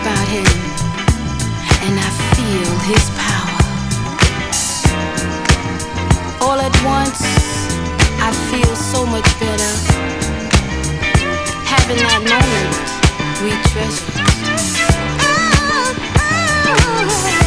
about him and I feel his power. All at once, I feel so much better. Having that moment we treasure. Oh, oh.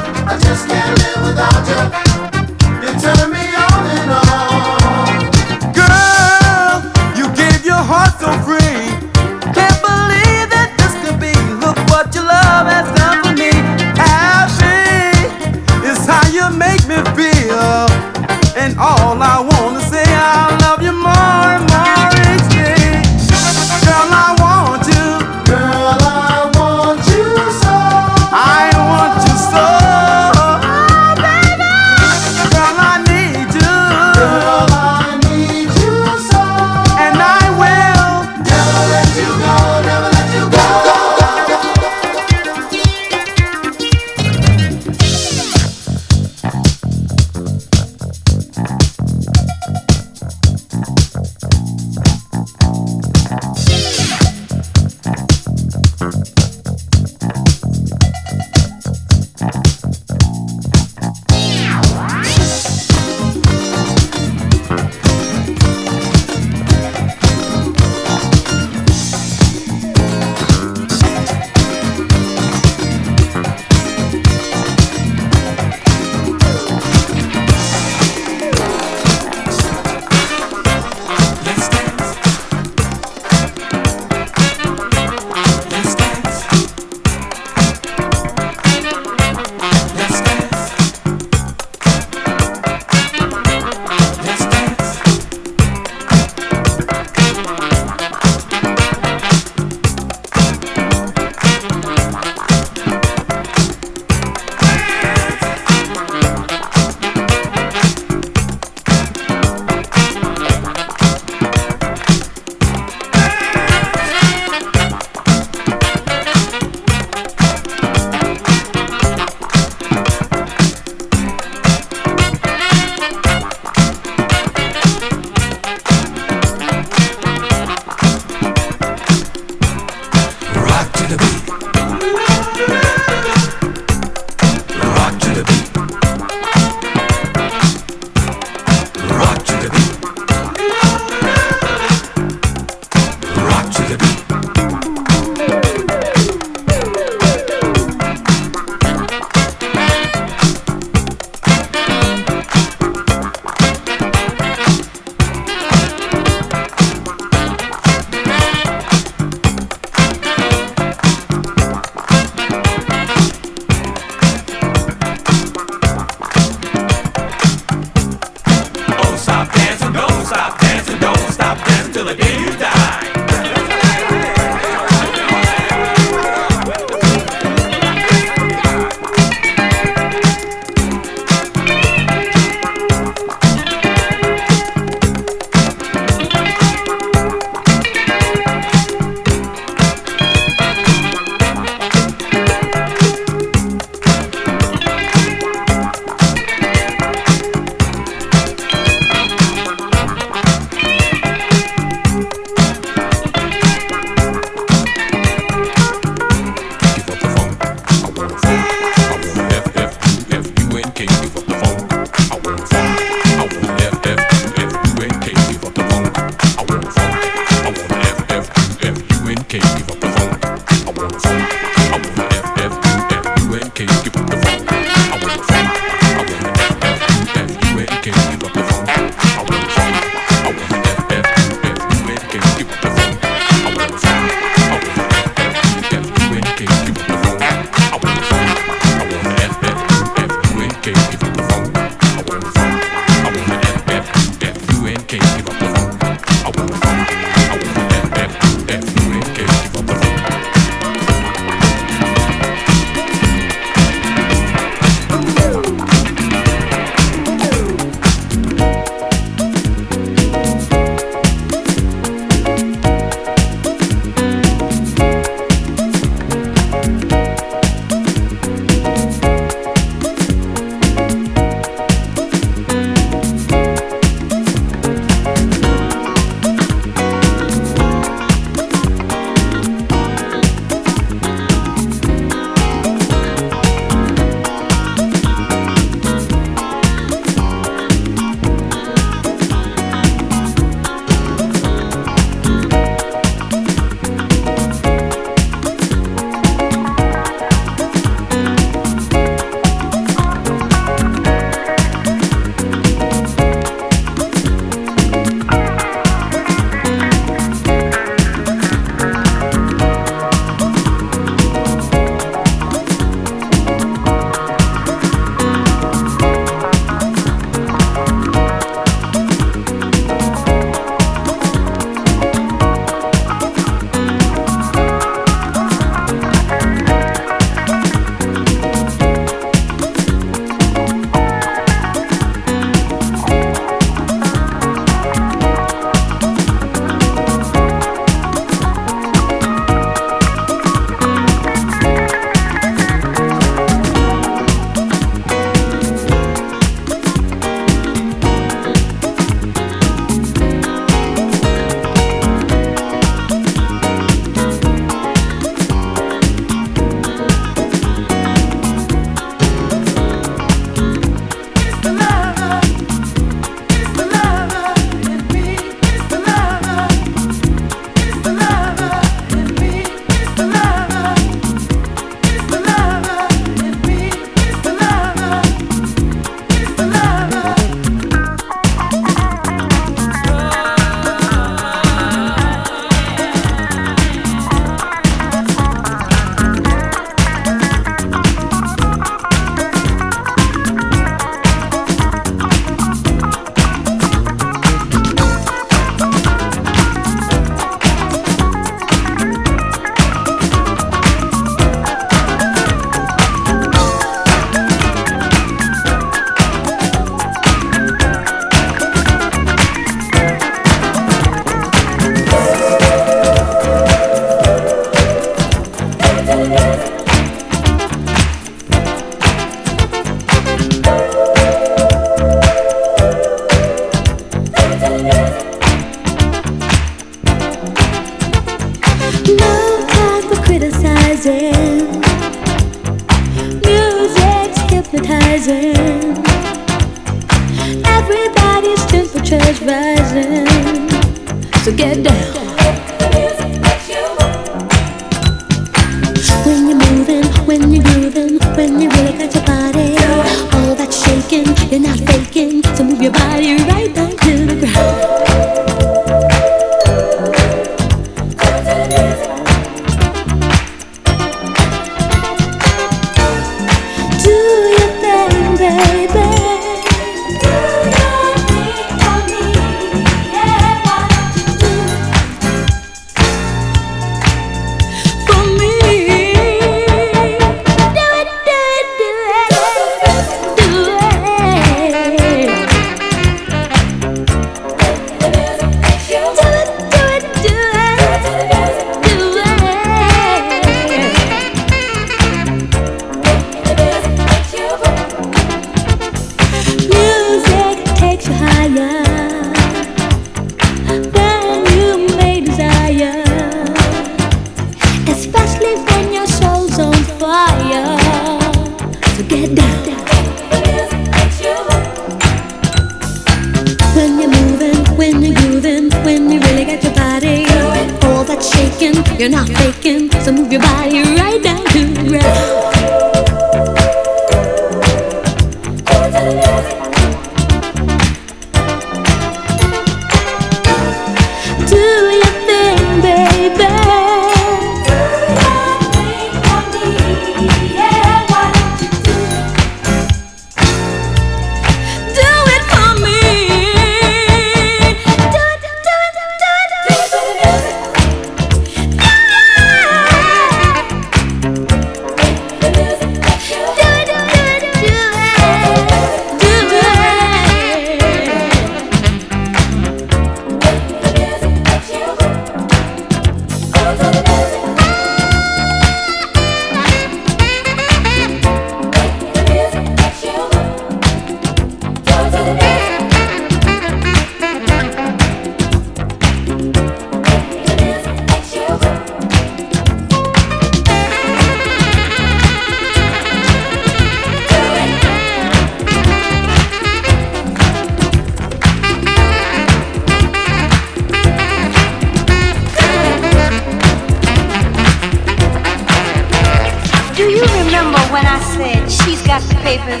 got the papers,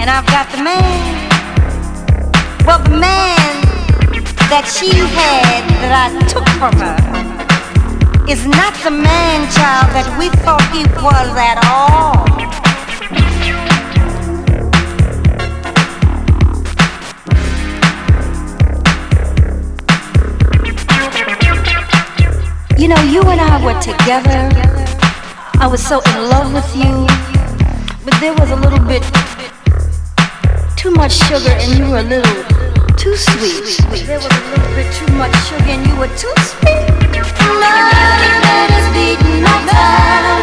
and I've got the man. Well, the man that she had that I took from her is not the man child that we thought he was at all. You know, you and I were together. I was so in love with you. But there was a little bit too much sugar and you were a little too sweet. There was a little bit too much sugar and you were too sweet. Love that is beating my time.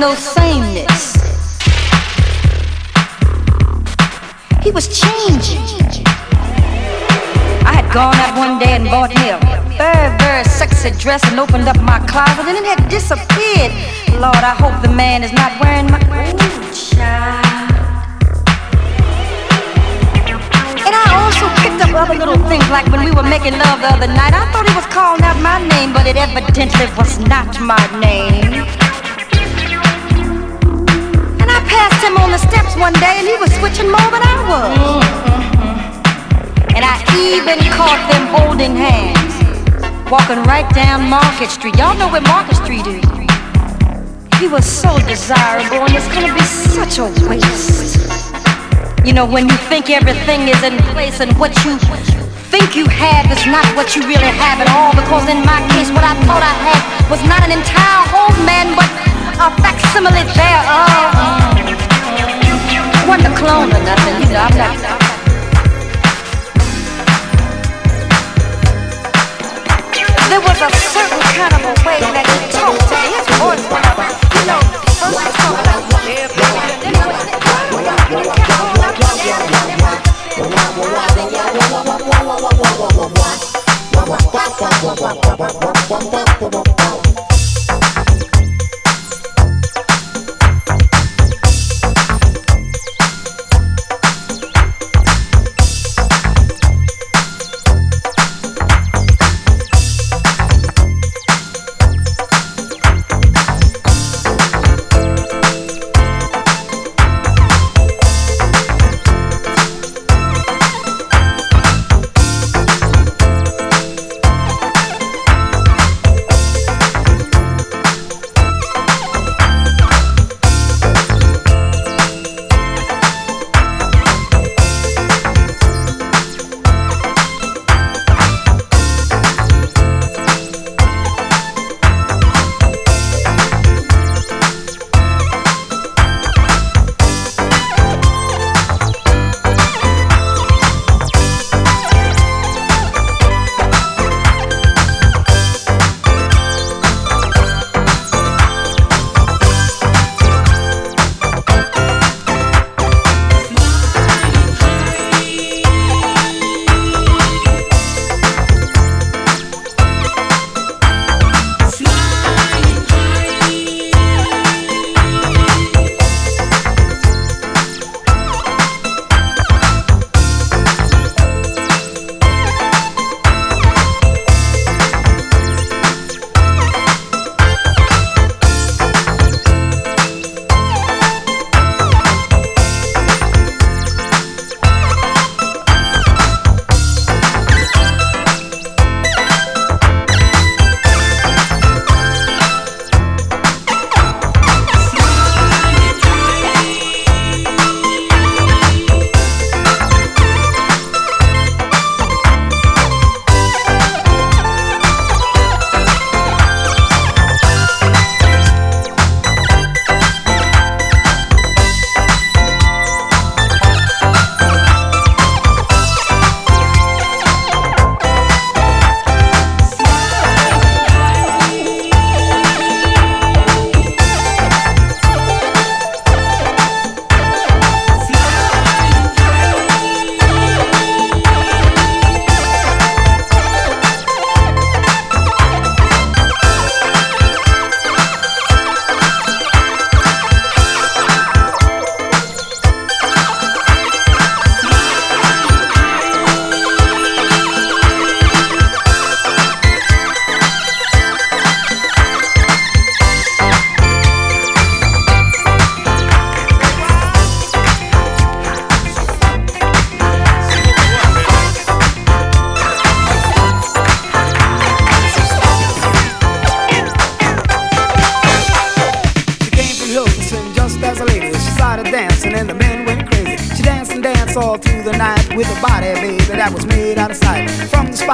no sameness. He was changing. I had gone out one day and bought me a very, very sexy dress and opened up my closet and it had disappeared. Lord, I hope the man is not wearing my. Ooh, child. And I also picked up other little things like when we were making love the other night. I thought he was calling out my name, but it evidently was not my name passed him on the steps one day and he was switching more than I was. And I even caught them holding hands, walking right down Market Street. Y'all know where Market Street is. He was so desirable and it's gonna be such a waste. You know, when you think everything is in place and what you think you have is not what you really have at all. Because in my case, what I thought I had was not an entire whole man, but a facsimile thereof. Wasn't a clone or nothing, you I'm not. There was a certain kind of a way that he talked to his voice when I was, you know, first wah wah wah wah wah wah wah wah wah wah wah wah wah wah wah wah wah wah wow,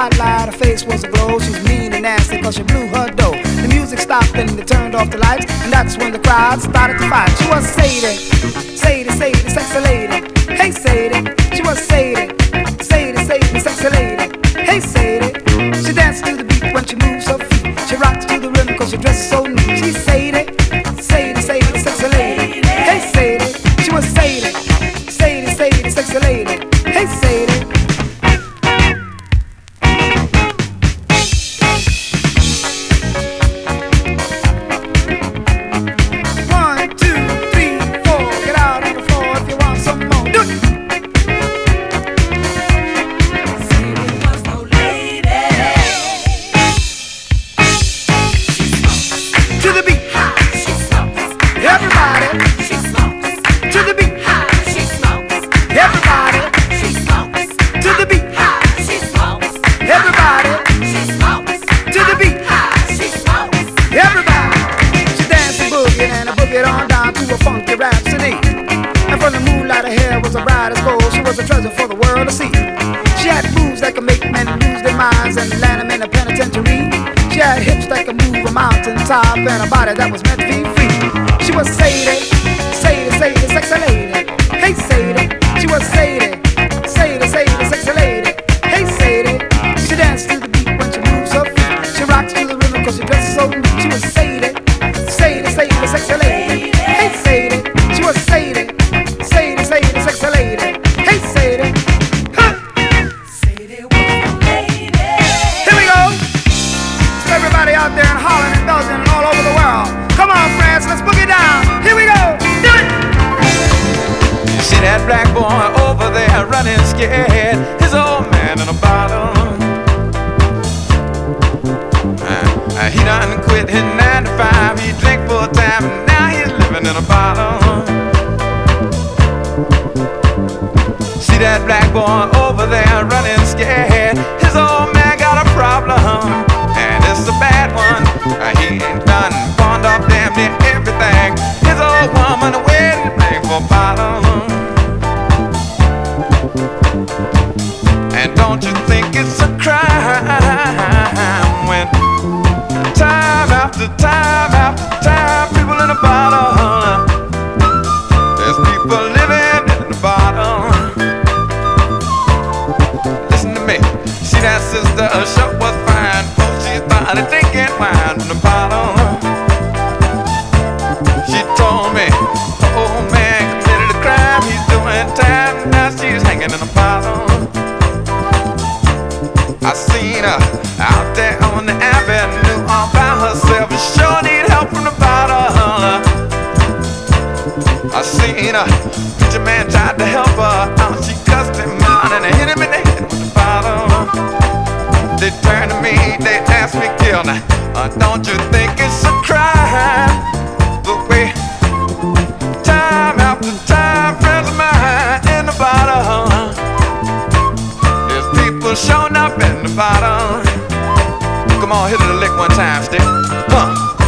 spotlight, her face was aglow. She was mean and nasty, cause she blew her dough. The music stopped and they turned off the lights, and that's when the crowd started to fight. She was Sadie, Sadie, Sadie, sexy lady. Hey, Sadie, she was Sadie. Hit it a lick one time, stick. Huh.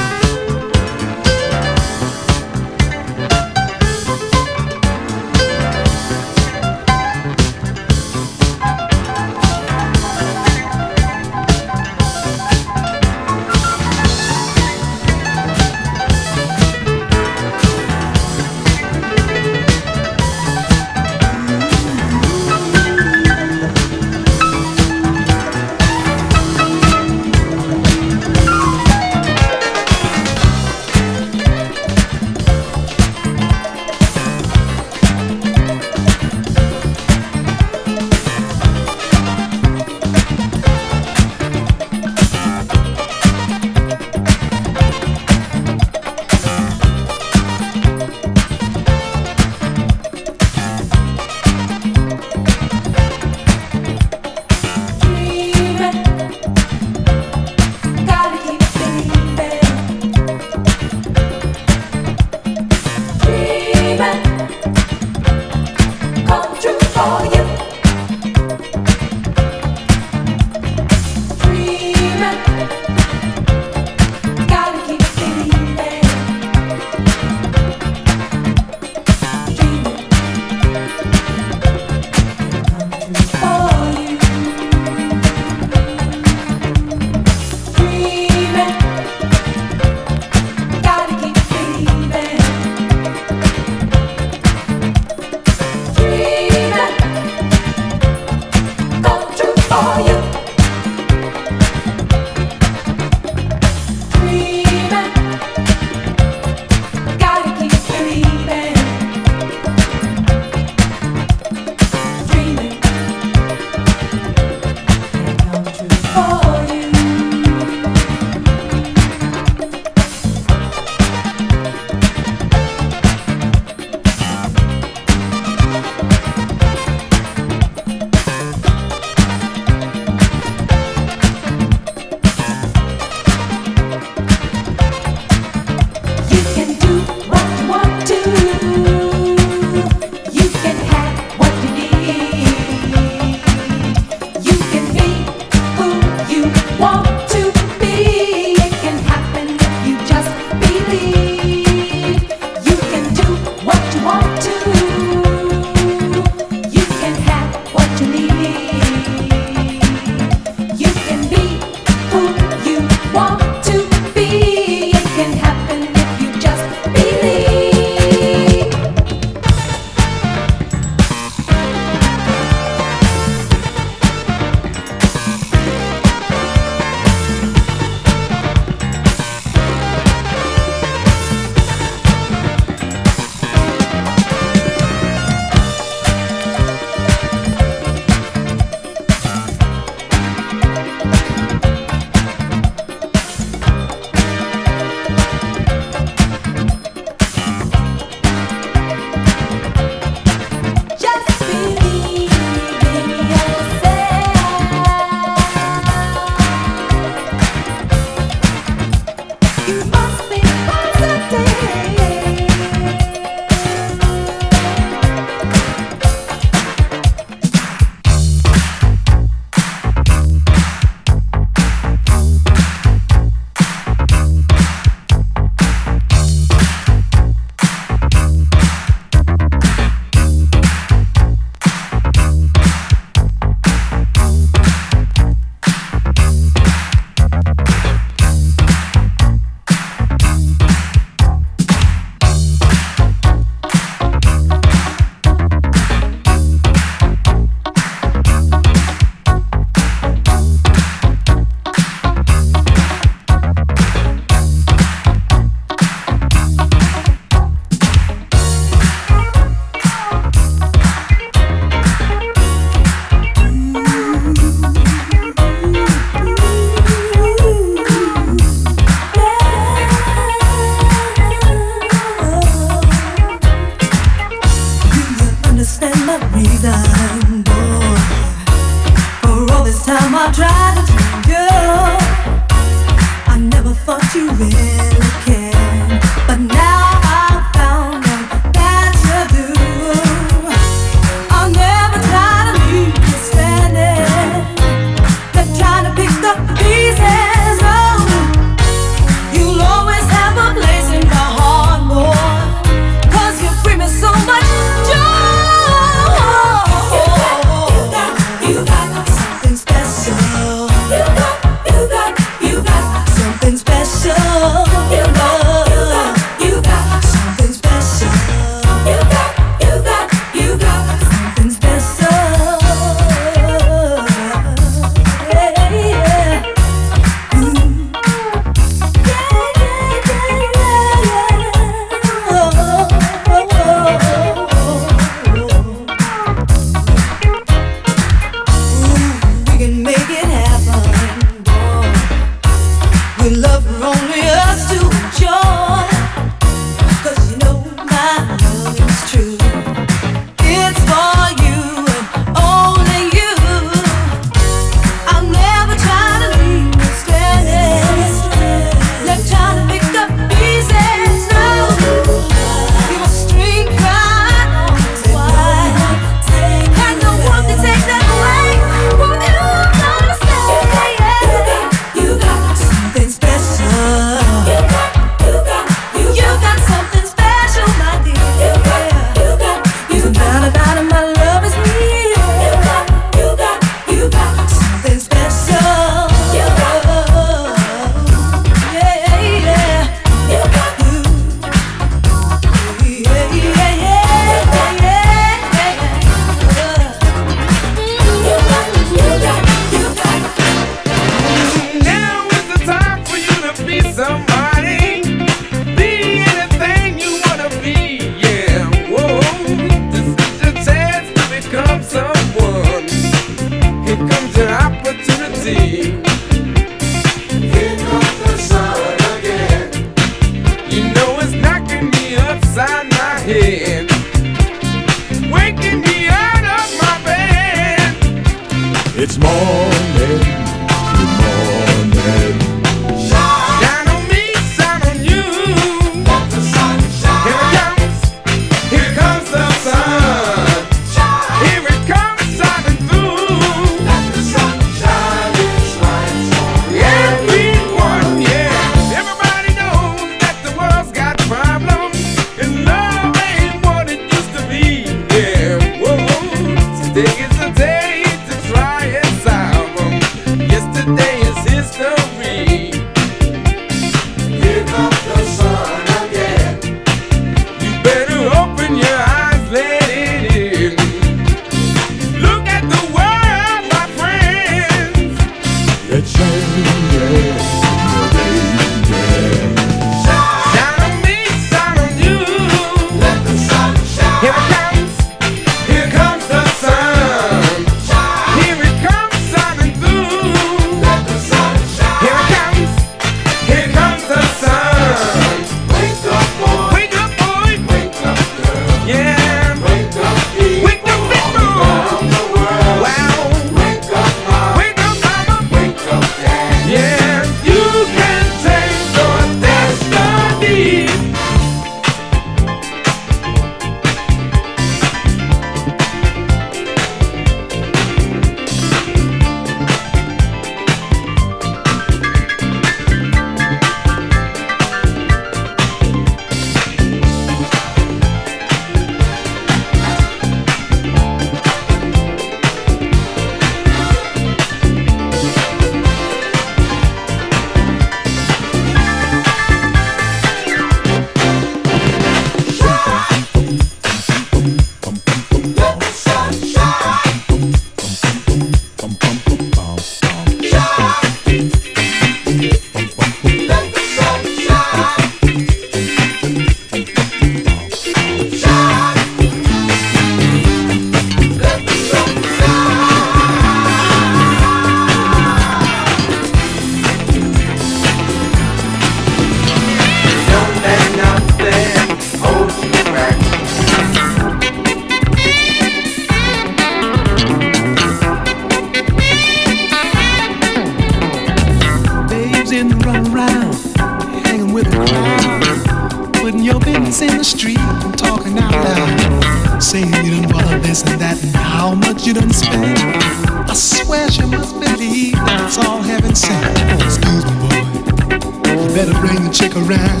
Better bring the chick around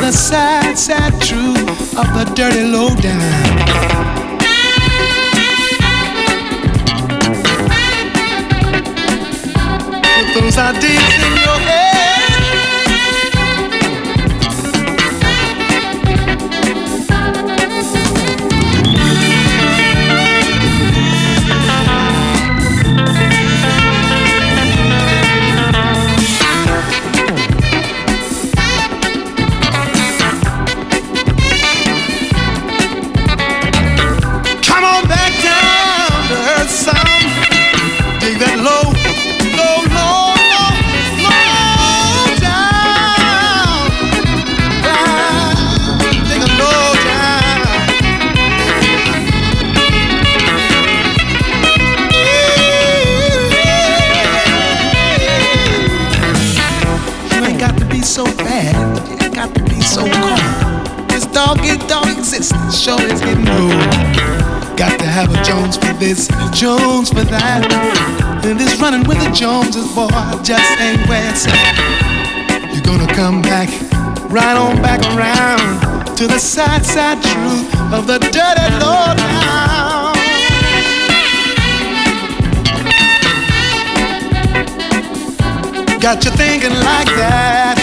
the sad, sad truth of the dirty lowdown. those ideas in your head. Sure is getting old. Got to have a Jones for this, a Jones for that. And this running with the Joneses, boy, just ain't where it's at. You're gonna come back, right on back around to the sad, sad truth of the dirty low down. Got you thinking like that.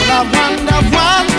Well, I wonder, wonder.